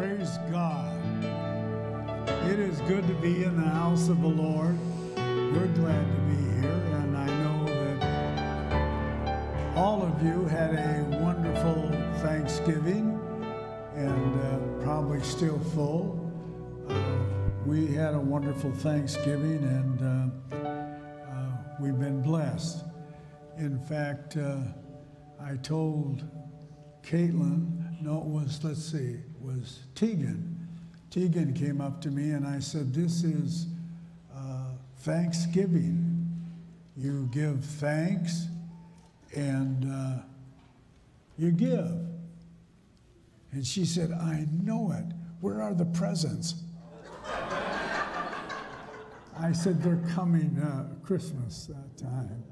Praise God. It is good to be in the house of the Lord. We're glad to be here, and I know that all of you had a wonderful Thanksgiving and uh, probably still full. Uh, we had a wonderful Thanksgiving, and uh, uh we've been blessed. In fact, uh, I told Caitlin, no, it was, let's see, was Tegan. Tegan came up to me and I said, This is uh, Thanksgiving. You give thanks and uh, you give. And she said, I know it. Where are the presents? I said, They're coming uh, Christmas that time.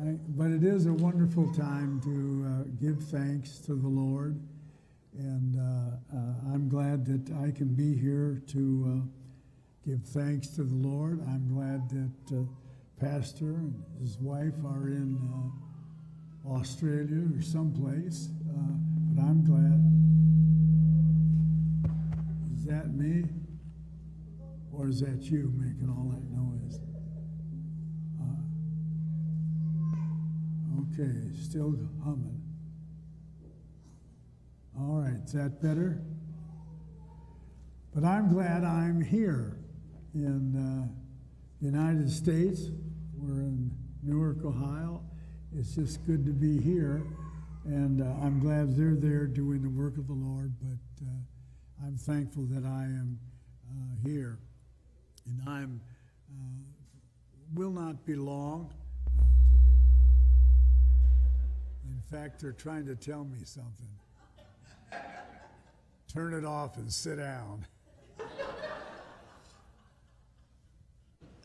But it is a wonderful time to uh, give thanks to the Lord. And uh, uh, I'm glad that I can be here to uh, give thanks to the Lord. I'm glad that uh, Pastor and his wife are in uh, Australia or someplace. but I'm glad. Is that me? Or is that you making all that noise? Okay, still humming. All right, is that better? But I'm glad I'm here in uh, United States. We're in Newark, Ohio. It's just good to be here. And uh, I'm glad they're there doing the work of the Lord, but uh, I'm thankful that I am uh, here. And I'm uh, will not be long. Fact, they're trying to tell me something. Turn it off and sit down.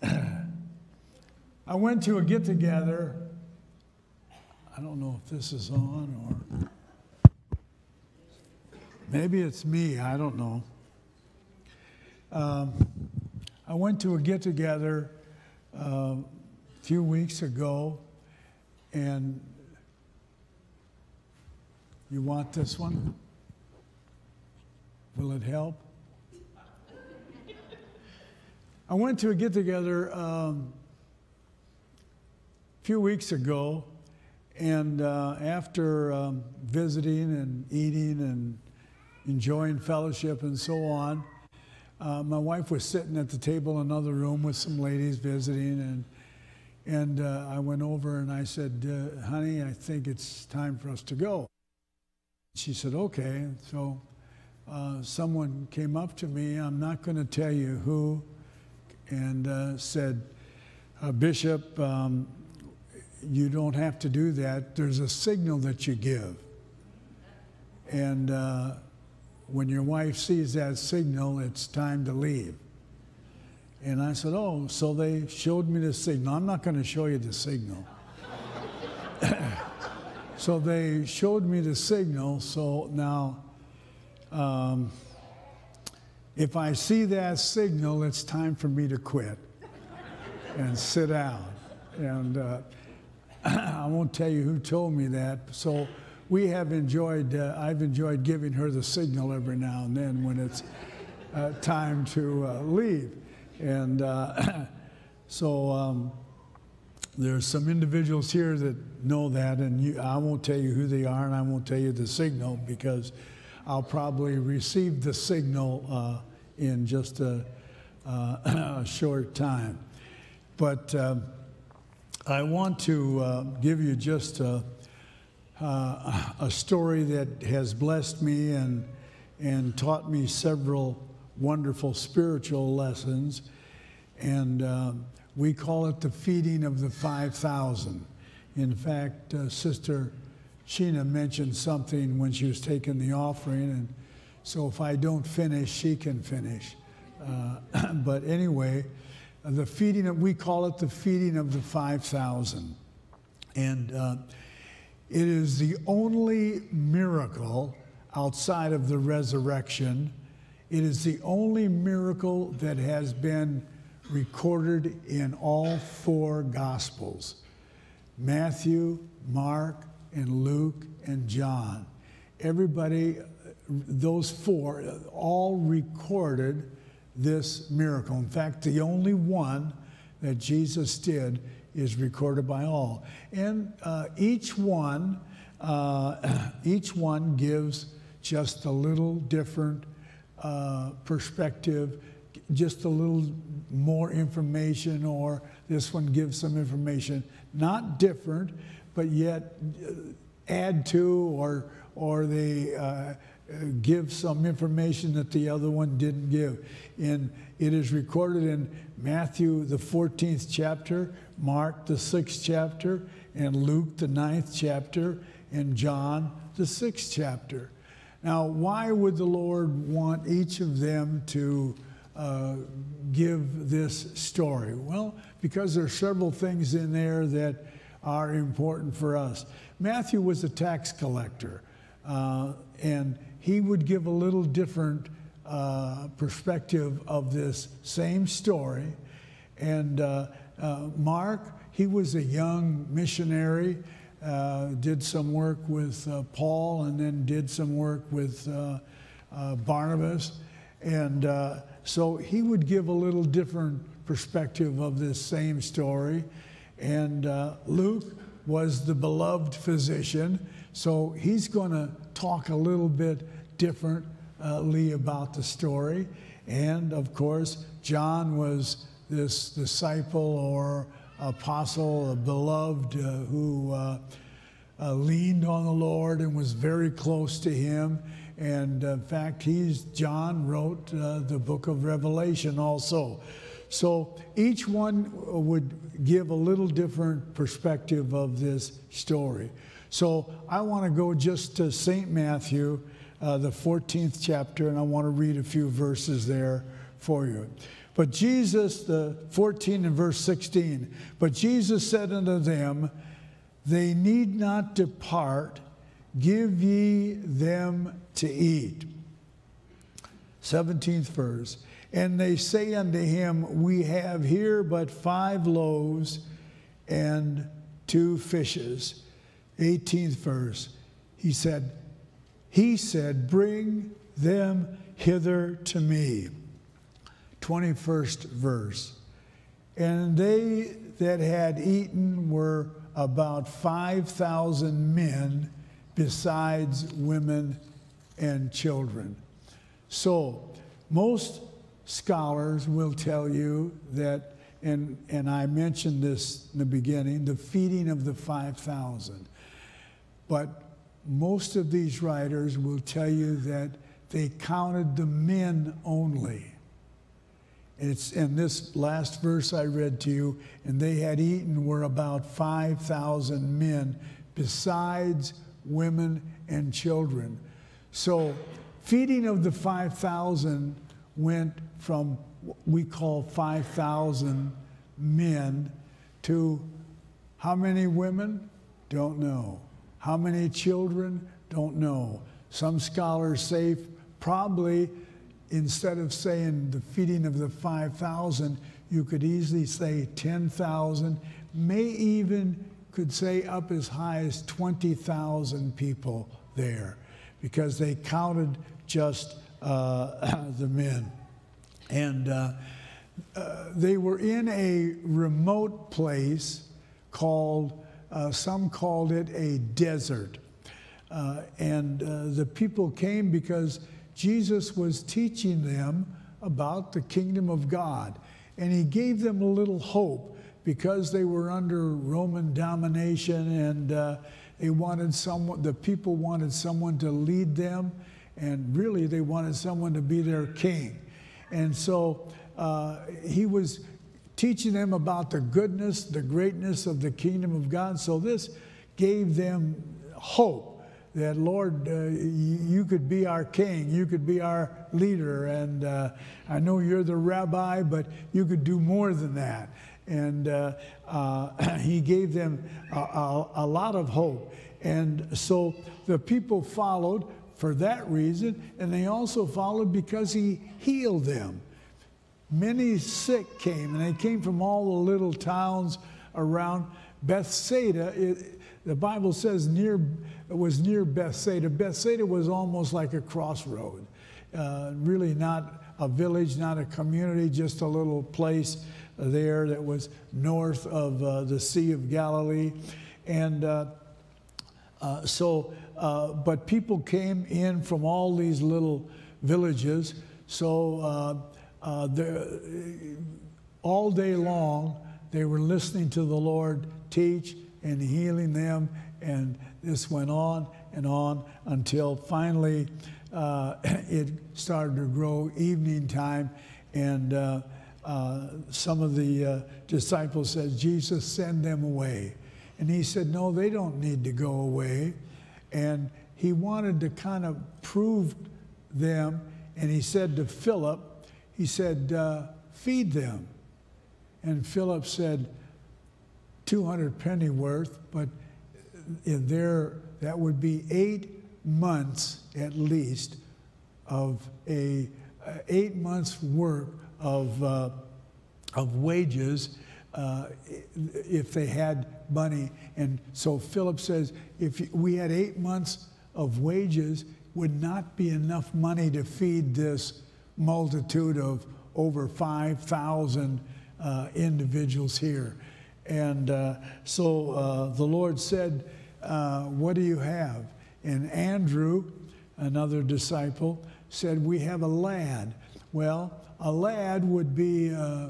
I went to a get together. I don't know if this is on or maybe it's me. I don't know. Um, I went to a get together uh, a few weeks ago, and you want this one? Will it help? I went to a get together um, a few weeks ago, and uh, after um, visiting and eating and enjoying fellowship and so on, uh, my wife was sitting at the table in another room with some ladies visiting, and and uh, I went over and I said, uh, "Honey, I think it's time for us to go." She said, okay. So uh, someone came up to me, I'm not going to tell you who, and uh, said, uh, Bishop, um, you don't have to do that. There's a signal that you give. And uh, when your wife sees that signal, it's time to leave. And I said, Oh, so they showed me the signal. I'm not going to show you the signal. So they showed me the signal. So now, um, if I see that signal, it's time for me to quit and sit down. And uh, I won't tell you who told me that. So we have enjoyed, uh, I've enjoyed giving her the signal every now and then when it's uh, time to uh, leave. And uh, so, um, there's some individuals here that know that, and you, I won't tell you who they are, and I won't tell you the signal because I'll probably receive the signal uh, in just a, uh, a, short time. But um, I want to uh, give you just a, uh, a story that has blessed me and, and taught me several wonderful spiritual lessons. And um, we call it the feeding of the 5,000. In fact, uh, Sister Sheena mentioned something when she was taking the offering, and so if I don't finish, she can finish. Uh, but anyway, the feeding of, we call it the feeding of the 5,000. And uh, it is the only miracle outside of the resurrection. It is the only miracle that has been recorded in all four Gospels Matthew, Mark, and Luke, and John. Everybody those four all recorded this miracle. In fact, the only one that Jesus did is recorded by all. And uh, each one, uh, each one gives just a little different uh, perspective, just a little more information, or this one gives some information, not different, but yet uh, add to or or they uh, give some information that the other one didn't give. And it is recorded in Matthew, the 14th chapter, Mark, the 6th chapter, and Luke, the 9th chapter, and John, the 6th chapter. Now, why would the Lord want each of them to uh, give this story? Well, because there are several things in there that are important for us. Matthew was a tax collector. Uh, and he would give a little different uh, perspective of this same story. And uh, uh Mark, he was a young missionary, did some work with Paul, and then did some work with Barnabas. And so he would give a little different perspective of this same story. And Luke was the beloved physician so he's going to talk a little bit differently about the story. And of course, John was this disciple or apostle, a beloved, uh, who uh, uh, leaned on the Lord and was very close to him. And in fact, he's John wrote uh, the book of Revelation also. So each one would give a little different perspective of this story. So I want to go just to St. Matthew, uh, the 14th chapter, and I want to read a few verses there for you. But Jesus, the 14 and verse 16, but Jesus said unto them, They need not depart, give ye them to eat. 17th verse. And they say unto him, We have here but five loaves and two fishes. 18th verse, he said, He said, Bring them hither to me. 21st verse. And they that had eaten were about 5,000 men, besides women and children. So, most scholars will tell you that, and, and I mentioned this in the beginning, the feeding of the 5,000. But most of these writers will tell you that they counted the men only. It's in this last verse I read to you, and they had eaten were about 5,000 men, besides women and children. So, feeding of the 5,000 went from what we call 5,000 men to how many women? Don't know. How many children? Don't know. Some scholars say probably instead of saying the feeding of the 5,000, you could easily say 10,000, may even could say up as high as 20,000 people there because they counted just uh, the men. And uh, uh, they were in a remote place called uh, some called it a desert. Uh, and uh, the people came because Jesus was teaching them about the kingdom of God. And he gave them a little hope because they were under Roman domination and uh, they wanted someone, the people wanted someone to lead them. And really, they wanted someone to be their king. And so uh, he was teaching them about the goodness, the greatness of the kingdom of God. So this gave them hope that, Lord, uh, you could be our king, you could be our leader. And uh, I know you're the rabbi, but you could do more than that. And uh, uh he gave them a, a, a lot of hope. And so the people followed for that reason, and they also followed because he healed them many sick came, and they came from all the little towns around Bethsaida. It, The Bible says near was near Bethsaida. Bethsaida was almost like a crossroad, uh, really not a village, not a community, just a little place there that was north of uh, the Sea of Galilee, and uh, uh so. Uh, but people came in from all these little villages, so uh, all day long they were listening to the Lord teach and healing them. And this went on and on until finally uh, it started to grow evening time. And uh, uh, some of the uh, disciples said, Jesus, send them away. And he said, No, they don't need to go away. And he wanted to kind of prove them. And he said to Philip, He said, uh, Feed them. And Philip said, 200 penny worth, but in there, that would be eight months at least of a uh, eight months work of, uh, of wages uh, if they had money. And so Philip says, if we had eight months of wages, would not be enough money to feed this multitude of over 5,000 uh, individuals here. And uh, so uh, the Lord said, uh, What do you have? And Andrew, another disciple, said, We have a lad. Well, a lad would be uh,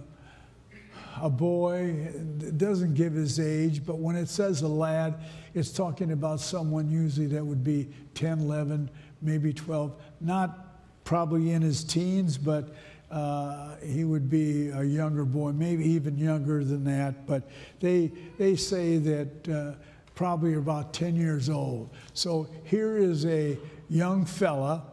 a boy, it doesn't give his age, but when it says a lad, it's talking about someone usually that would be 10, 11, maybe 12, not probably in his teens, but uh, he would be a younger boy, maybe even younger than that. But they, they say that uh, probably about 10 years old. So here is a young fella,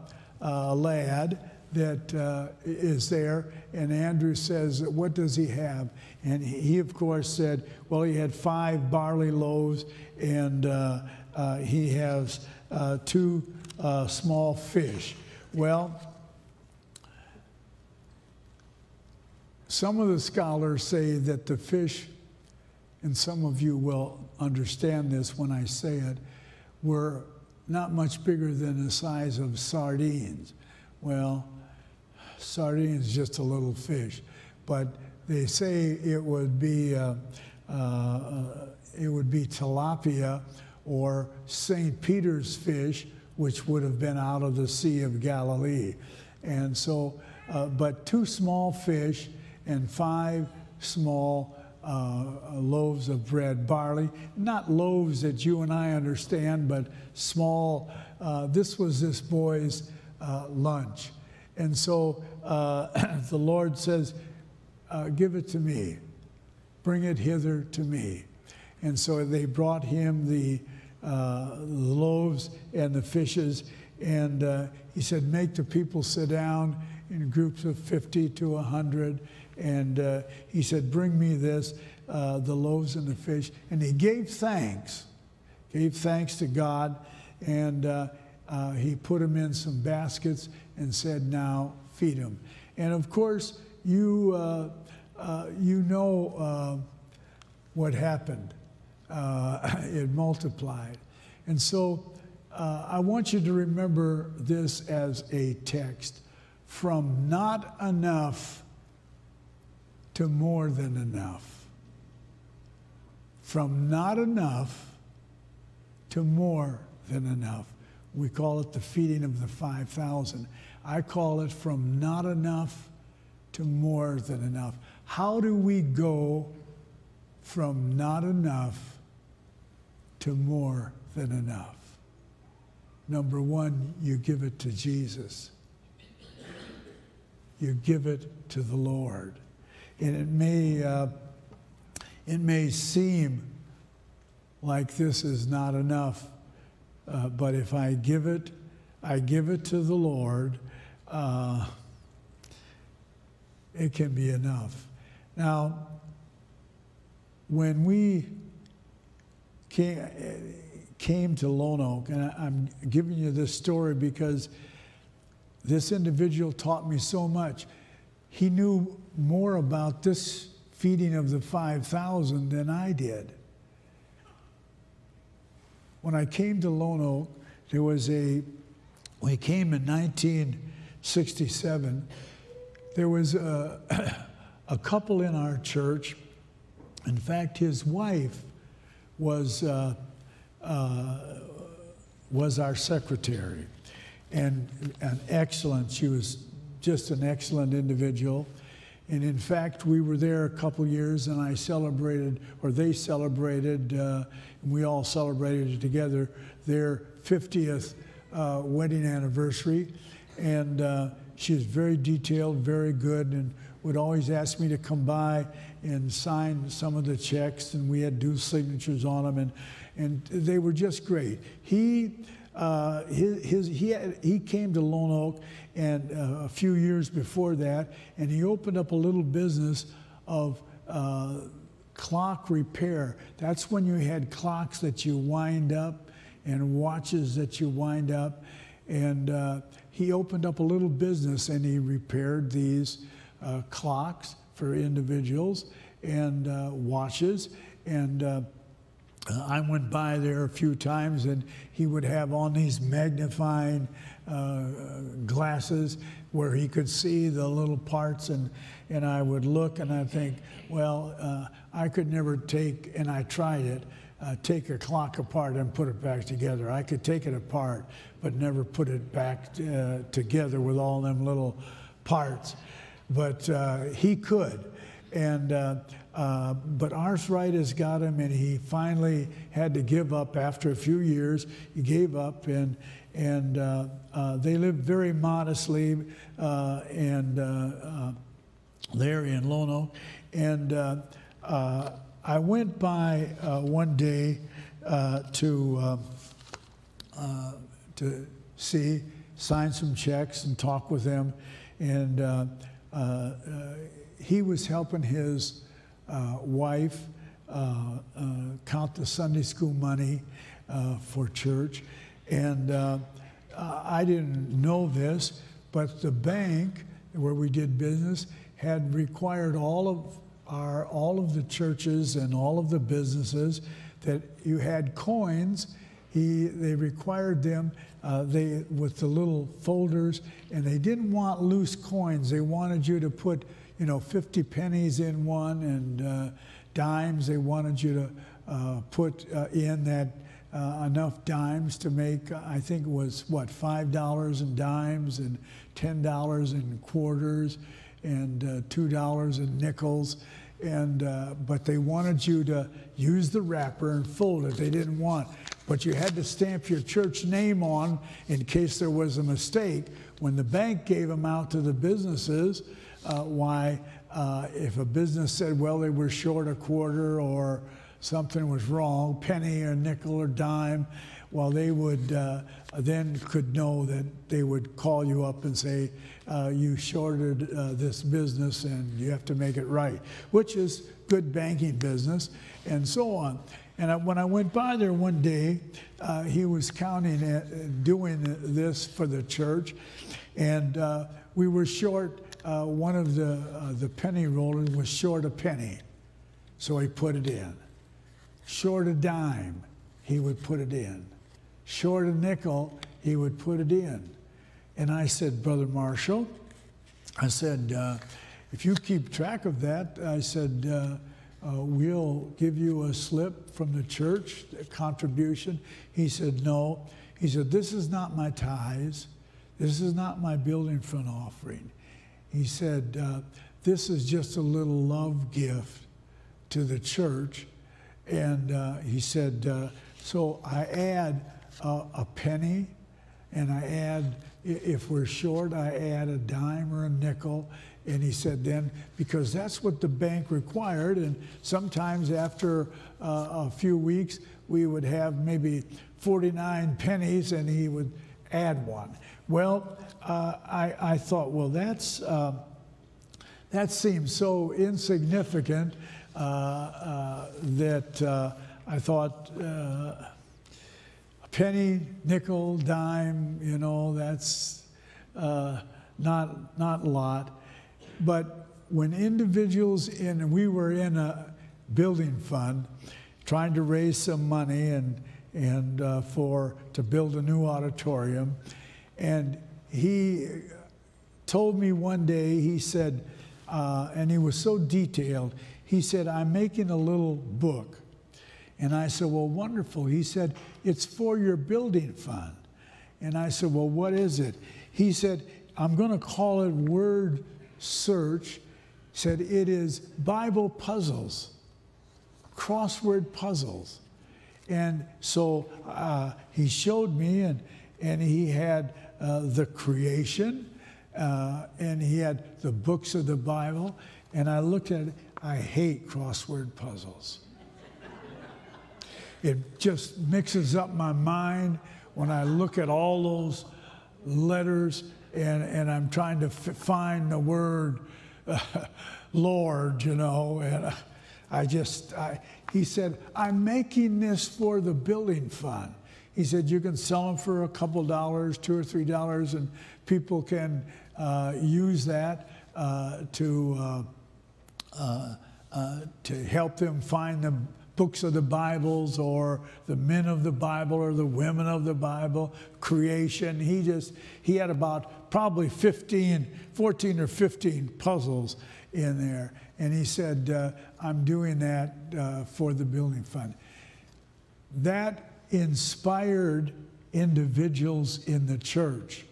a uh, lad, that uh, is there. And Andrew says, What does he have? And he, of course, said, Well, he had five barley loaves, and uh, he has two small fish. Well, Some of the scholars say that the fish, and some of you will understand this when I say it, were not much bigger than the size of sardines. Well, sardines just a little fish, but they say it would be uh, uh, it would be tilapia or St. Peter's fish, which would have been out of the Sea of Galilee, and so, uh, but two small fish and five small uh, loaves of bread, barley, not loaves that you and I understand, but small. Uh, this was this boy's uh, lunch. And so uh, the Lord says, uh, Give it to me, bring it hither to me. And so they brought him the, uh, loaves and the fishes, and he said, Make the people sit down in groups of 50 to 100 and uh, he said, Bring me this, uh, the loaves and the fish. And he gave thanks, gave thanks to God, and uh, uh he put them in some baskets and said, Now feed them. And of course, you, uh, uh, you know what happened. it multiplied. And so I want you to remember this as a text from not enough to more than enough. From not enough to more than enough. We call it the feeding of the 5,000. I call it from not enough to more than enough. How do we go from not enough to more than enough? Number one, you give it to Jesus. You give it to the Lord. And it may, uh, it may seem like this is not enough, uh, but if I give it, I give it to the Lord, uh, it can be enough. Now, when we came, came to Lone Oak, and I'm giving you this story because this individual taught me so much. He knew more about this feeding of the 5,000 than I did. when I came to Lone Oak, there was a, we came in 1967, there was a, a couple in our church. In fact, his wife was, uh, uh, was our secretary and an excellent, she was just an excellent individual. And in fact, we were there a couple years and I celebrated, or they celebrated, uh, and we all celebrated together their 50th uh, wedding anniversary. And uh, she was very detailed, very good, and would always ask me to come by and sign some of the checks, and we had dual signatures on them, and, and they were just great. He, uh, his, his, he, had, he came to Lone Oak and uh, a few years before that, and he opened up a little business of uh, clock repair. That's when you had clocks that you wind up and watches that you wind up. And uh, he opened up a little business and he repaired these uh, clocks for individuals and uh, watches. And uh, I went by there a few times and he would have on these magnifying uh, glasses where he could see the little parts and, and I would look and I think, well, uh, I could never take, and I tried it, uh, take a clock apart and put it back together. I could take it apart, but never put it back uh, together with all them little parts. But uh, he could. And, uh, uh, but arthritis got him, and he finally had to give up after a few years. He gave up, and, and uh, they lived very modestly and there in Lone Oak. And I went by one day to, to see, sign some checks, and talk with them. And uh, uh, he was helping his uh, wife count the Sunday school money for church. And uh, I didn't know this, but the bank where we did business had required all of our all of the churches and all of the businesses that you had coins. He they required them uh, they with the little folders, and they didn't want loose coins. They wanted you to put you know 50 pennies in one and uh, dimes. They wanted you to uh, put uh, in that uh, enough dimes to make, I think it was what, $5 in dimes and $10 in quarters and uh, $2 in nickels. And, uh, but they wanted you to use the wrapper and fold it. They didn't want, but you had to stamp your church name on in case there was a mistake. When the bank gave them out to the businesses, uh, why, uh, if a business said, well, they were short a quarter or something was wrong, penny or nickel or dime, well, they would uh, then could know that they would call you up and say, uh, you shorted uh, this business and you have to make it right, which is good banking business and so on. And when I went by there one day, uh, he was counting it, doing this for the church, and uh, we were short. Uh, one of the the penny rollers was short a penny, so he put it in. Short a dime, he would put it in. Short a nickel, he would put it in. And I said, Brother Marshall, I said, uh, if you keep track of that, I said, uh, uh, we'll give you a slip from the church, a contribution. He said, no. He said, this is not my tithes. This is not my building fund offering. He said, uh, this is just a little love gift to the church and uh, he said, uh, so I add uh, a penny and I add, if we're short, I add a dime or a nickel. And he said, then, because that's what the bank required. And sometimes after uh, a few weeks, we would have maybe 49 pennies and he would add one. Well, uh, I, I, thought, well, that's, uh, that seems so insignificant uh, uh, that uh, I thought a penny, nickel, dime, you know, that's not, not a lot. But when individuals in, we were in a building fund trying to raise some money and, and uh, for to build a new auditorium. And he told me one day, he said, uh, and he was so detailed, he said, I'm making a little book. And I said, Well, wonderful. He said, It's for your building fund. And I said, Well, what is it? He said, I'm going to call it Word Search. He said, It is Bible puzzles, crossword puzzles. And so uh, he showed me, and, and he had uh, the creation, uh, and he had the books of the Bible. And I looked at it, I hate crossword puzzles. It just mixes up my mind when I look at all those letters and, and I'm trying to f- find the word uh, Lord, you know, and I just, I, he said, I'm making this for the building fund. He said, you can sell them for a couple dollars, two or three dollars, and people can uh, use that uh, to, uh, uh, uh, to help them find the books of the Bibles or the men of the Bible or the women of the Bible, creation. He just, he had about probably 15, 14 or 15 puzzles in there. And he said, uh, I'm doing that uh, for the building fund. That inspired individuals in the church.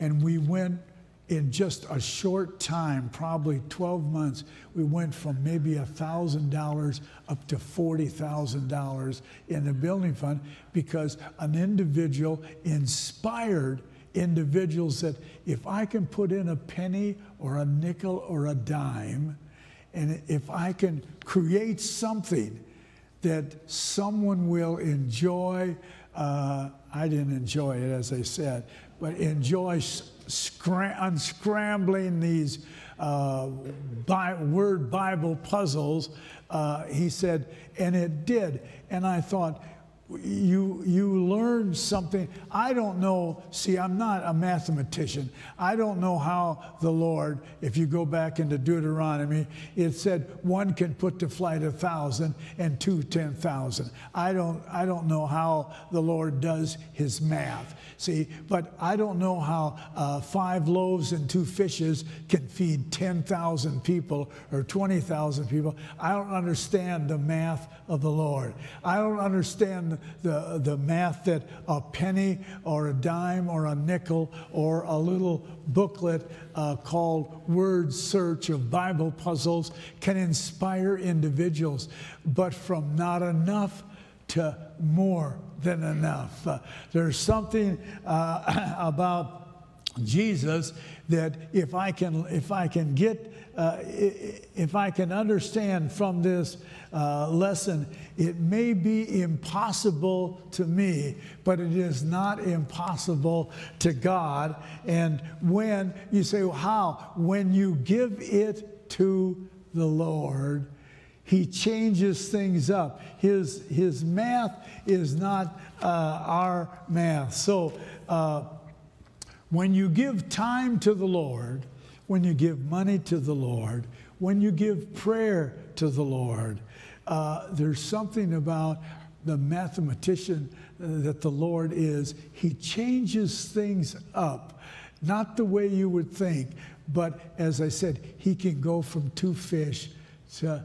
And we went in just a short time, probably 12 months, we went from maybe $1,000 up to $40,000 in the building fund because an individual inspired individuals that if I can put in a penny or a nickel or a dime, and if I can create something that someone will enjoy, uh, I didn't enjoy it, as I said, but enjoy unscrambling these uh, bi- word Bible puzzles. Uh, he said, and it did. And I thought, you you learn something. I don't know see i'm not a mathematician. I don't know how the lord if you go back into deuteronomy it said one can put to flight a thousand and two ten thousand. I don't i don't know how the lord does his math see but i don't know how uh, five loaves and two fishes can feed 10000 people or 20000 people. I don't understand the math of the lord. I don't understand the, the math that a penny or a dime or a nickel or a little booklet uh, called Word Search of Bible Puzzles can inspire individuals, but from not enough to more than enough. Uh, there's something uh, about Jesus that if I can if I can get uh, if I can understand from this uh, lesson, it may be impossible to me, but it is not impossible to God. And when you say, well, how? When you give it to the Lord, he changes things up. His, his math is not uh, our math. So, uh, when you give time to the Lord, when you give money to the Lord, when you give prayer to the Lord, uh, there's something about the mathematician that the Lord is. He changes things up, not the way you would think, but as I said, he can go from two fish to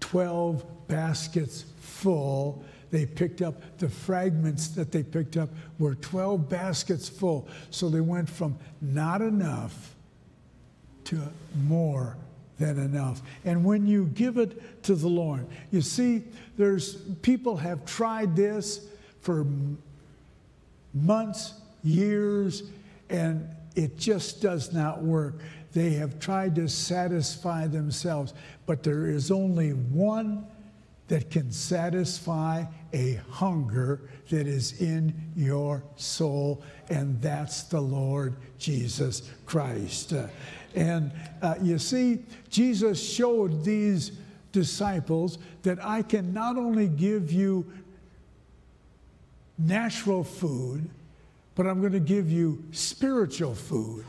12 baskets full they picked up, the fragments that they picked up were 12 baskets full. So they went from not enough to more than enough. And when you give it to the Lord, you see, there's people have tried this for months, years, and it just does not work. They have tried to satisfy themselves, but there is only one that can satisfy a hunger that is in your soul, and that's the Lord Jesus Christ. Uh, and uh, you see, Jesus showed these disciples that I can not only give you natural food, but I'm going to give you spiritual food.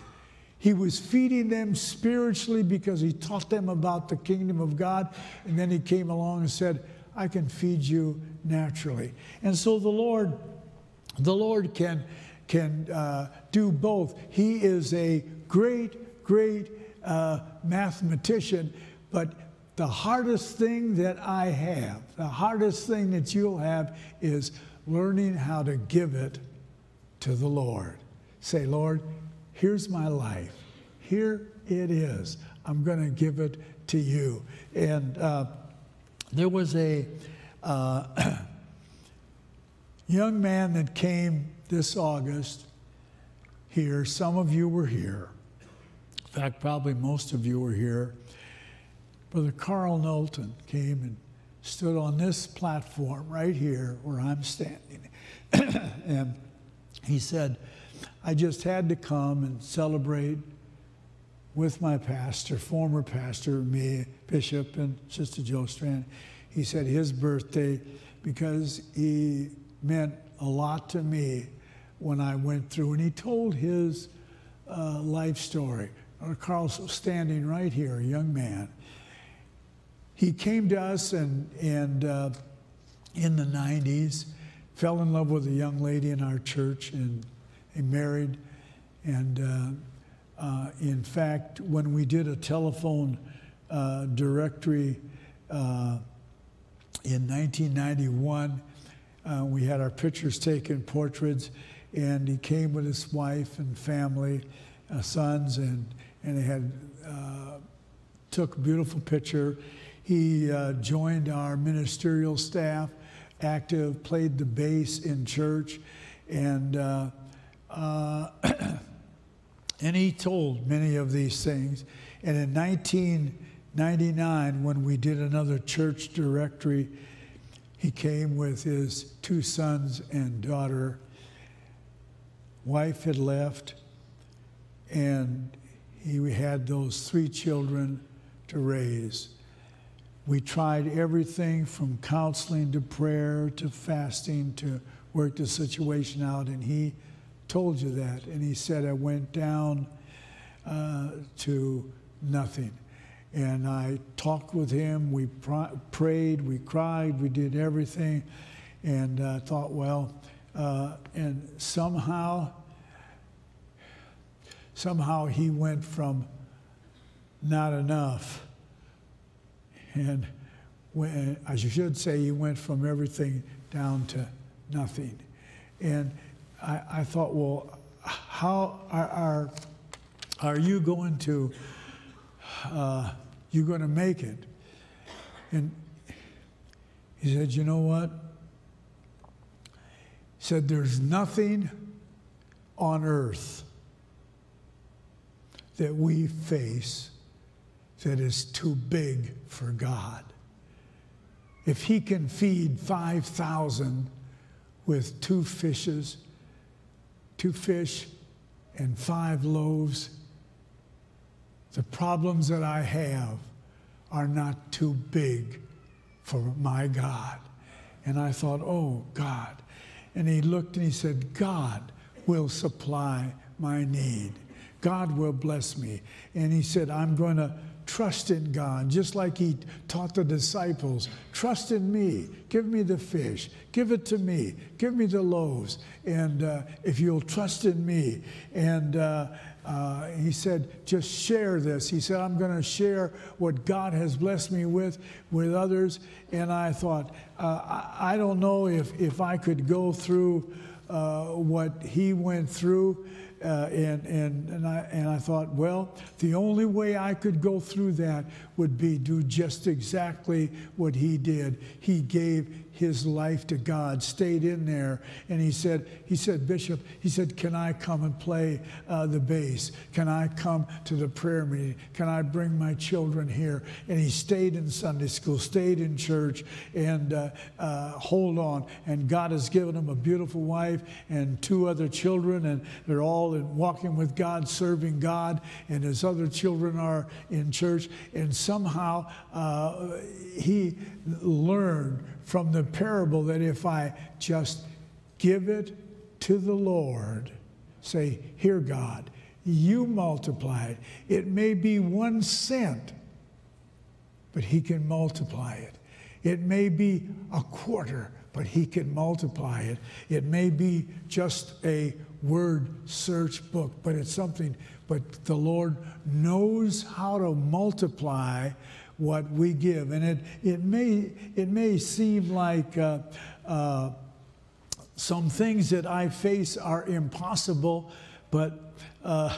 He was feeding them spiritually because he taught them about the kingdom of God. And then he came along and said, I can feed you naturally. And so the Lord, the Lord can, can uh, do both. He is a great, great uh, mathematician, but the hardest thing that I have, the hardest thing that you'll have is learning how to give it to the Lord. Say, Lord, here's my life. Here it is. I'm going to give it to you. And uh, there was a uh, young man that came this August here. Some of you were here. In fact, probably most of you were here. Brother Carl Knowlton came and stood on this platform right here where I'm standing. and he said, I just had to come and celebrate with my pastor, former pastor, me, Bishop, and Sister Sjostrand. He said his birthday because he meant a lot to me when I went through. And he told his uh, life story. Uh, Carl's standing right here, a young man. He came to us and, and uh, in the 90s, fell in love with a young lady in our church, and they married. And uh, uh, in fact, when we did a telephone uh, directory uh, in 1991, uh, we had our pictures taken, portraits, and he came with his wife and family, uh, sons, and, and they had took a beautiful picture. He joined our ministerial staff, active, played the bass in church, and uh, Uh, and he told many of these things. And in 1999, when we did another church directory, he came with his two sons and daughter. Wife had left, and he had those three children to raise. We tried everything from counseling to prayer to fasting to work the situation out, and he told you that. And he said, I went down uh, to nothing. And I talked with him. We pr- prayed, we cried, we did everything. And I uh, thought, well, uh, and somehow, somehow he went from not enough. And when, I should say, he went from everything down to nothing. And I, I thought, well, how are, are, are you going to uh, you going to make it? And he said, you know what? He said, there's nothing on earth that we face that is too big for God. If he can feed 5,000 with two fishes two fish and five loaves. The problems that I have are not too big for my God. And I thought, oh, God. And he looked and he said, God will supply my need. God will bless me. And he said, I'm going to Trust in God, just like he taught the disciples. Trust in me. Give me the fish. Give it to me. Give me the loaves. And uh, if you'll trust in me. And uh, uh, he said, just share this. He said, I'm going to share what God has blessed me with with others. And I thought, uh, I, I, don't know if, if I could go through uh, what he went through. Uh, and, and, and, I, and I thought, well, the only way I could go through that would be do just exactly what he did. He gave his life to God, stayed in there, and he said, he said, Bishop, he said, can I come and play uh, the bass? Can I come to the prayer meeting? Can I bring my children here? And he stayed in Sunday school, stayed in church, and uh, uh, hold on. And God has given him a beautiful wife and two other children, and they're all walking with God, serving God, and his other children are in church. And somehow uh, he learned from the parable that if I just give it to the Lord, say, Here, God, you multiply it. It may be one cent, but He can multiply it. It may be a quarter, but He can multiply it. It may be just a word search book, but it's something. But the Lord knows how to multiply what we give, and it it may it may seem like. Uh, uh, some things that I face are impossible, but uh,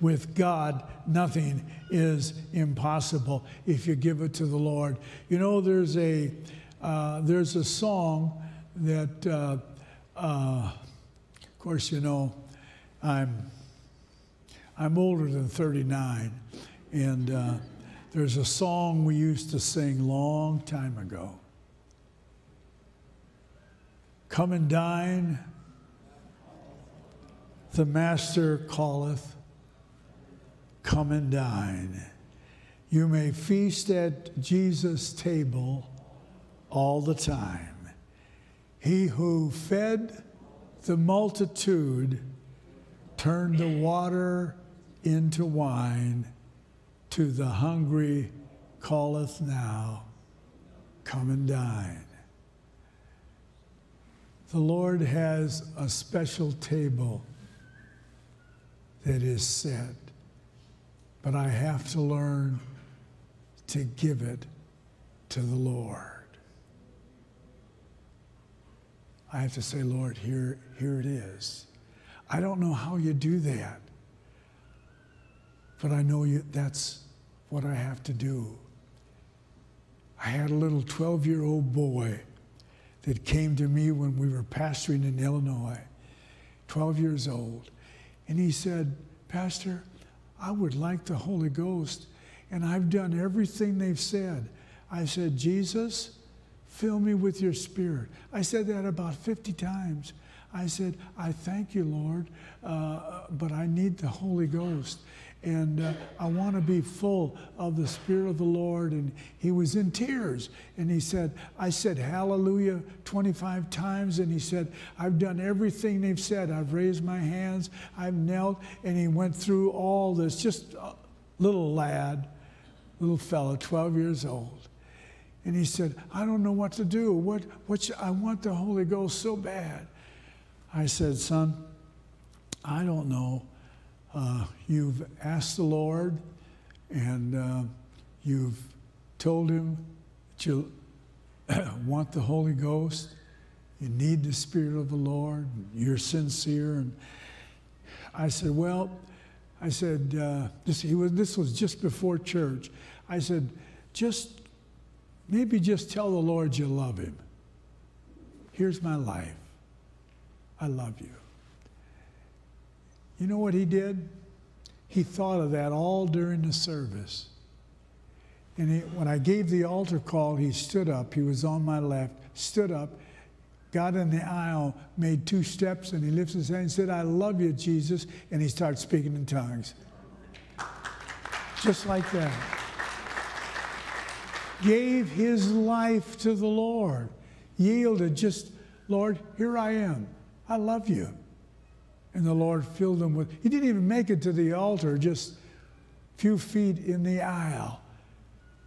with God, nothing is impossible if you give it to the Lord. You know, there's a uh, there's a song that, uh, uh, of course, you know, I'm I'm older than 39, and there's a song we used to sing long time ago. Come and dine. The Master calleth. Come and dine. You may feast at Jesus' table all the time. He who fed the multitude turned the water into wine. To the hungry calleth now, come and dine. The Lord has a special table that is set, but I have to learn to give it to the Lord. I have to say, Lord, here, here it is. I don't know how you do that, but I know you, that's what I have to do. I had a little 12 year old boy that came to me when we were pastoring in Illinois, 12 years old. And he said, Pastor, I would like the Holy Ghost, and I've done everything they've said. I said, Jesus, fill me with your spirit. I said that about 50 times. I said, I thank you, Lord, uh, but I need the Holy Ghost and uh, I want to be full of the Spirit of the Lord. And he was in tears. And he said, I said, Hallelujah 25 times. And he said, I've done everything they've said. I've raised my hands, I've knelt. And he went through all this, just a little lad, little fellow, 12 years old. And he said, I don't know what to do. What, what should, I want the Holy Ghost so bad. I said, Son, I don't know uh, you've asked the Lord and uh, you've told Him that you want the Holy Ghost, you need the Spirit of the Lord, you're sincere. And I said, Well, I said, uh, this, he was, this was just before church. I said, just maybe just tell the Lord you love Him. Here's my life. I love you. You know what he did? He thought of that all during the service. And he, when I gave the altar call, he stood up. He was on my left, stood up, got in the aisle, made two steps, and he lifts his hand and said, I love you, Jesus. And he started speaking in tongues. Just like that. Gave his life to the Lord, yielded, just, Lord, here I am. I love you. And the Lord filled him with, he didn't even make it to the altar, just a few feet in the aisle.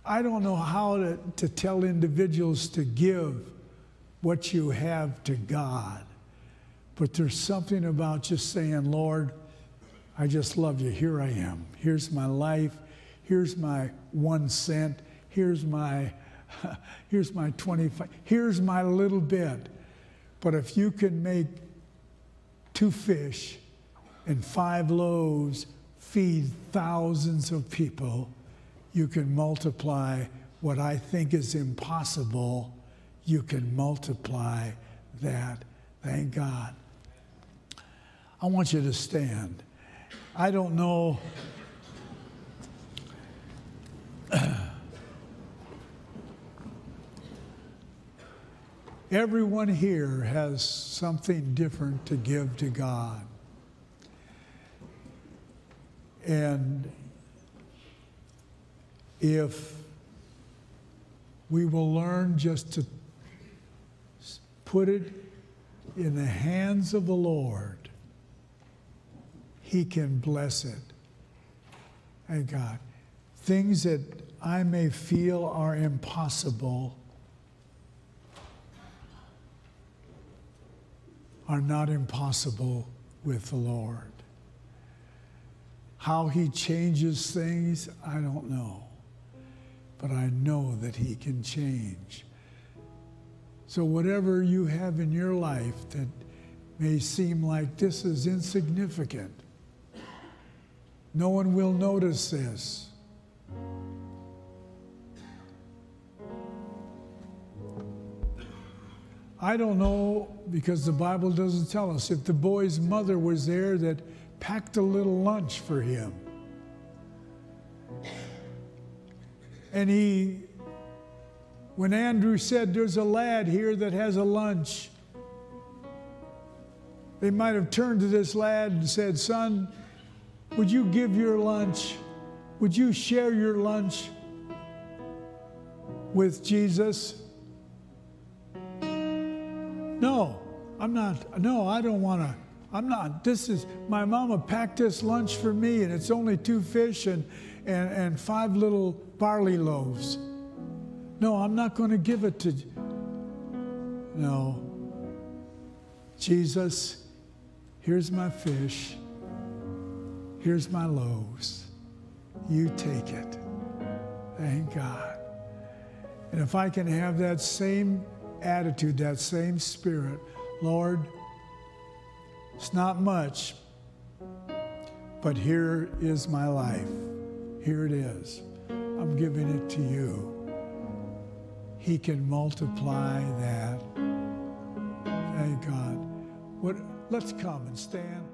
I don't know how to, to tell individuals to give what you have to God, but there's something about just saying, Lord, I just love you. Here I am. Here's my life. Here's my one cent. Here's my, here's my 25. Here's my little bit. But if you can make two fish and five loaves feed thousands of people, you can multiply what I think is impossible. You can multiply that. Thank God. I want you to stand. I don't know. Everyone here has something different to give to God. And if we will learn just to put it in the hands of the Lord, He can bless it. Thank God. Things that I may feel are impossible are not impossible with the Lord. How he changes things, I don't know. But I know that he can change. So, whatever you have in your life that may seem like this is insignificant, no one will notice this. I don't know because the Bible doesn't tell us if the boy's mother was there that packed a little lunch for him. And he, when Andrew said, There's a lad here that has a lunch, they might have turned to this lad and said, Son, would you give your lunch? Would you share your lunch with Jesus? No, I'm not. No, I don't want to. I'm not. This is my mama packed this lunch for me, and it's only two fish and, and, and five little barley loaves. No, I'm not going to give it to. No. Jesus, here's my fish. Here's my loaves. You take it. Thank God. And if I can have that same attitude, that same spirit. Lord, it's not much, but here is my life. Here it is. I'm giving it to you. He can multiply that. Thank God. What, let's come and stand.